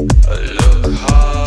Look hard.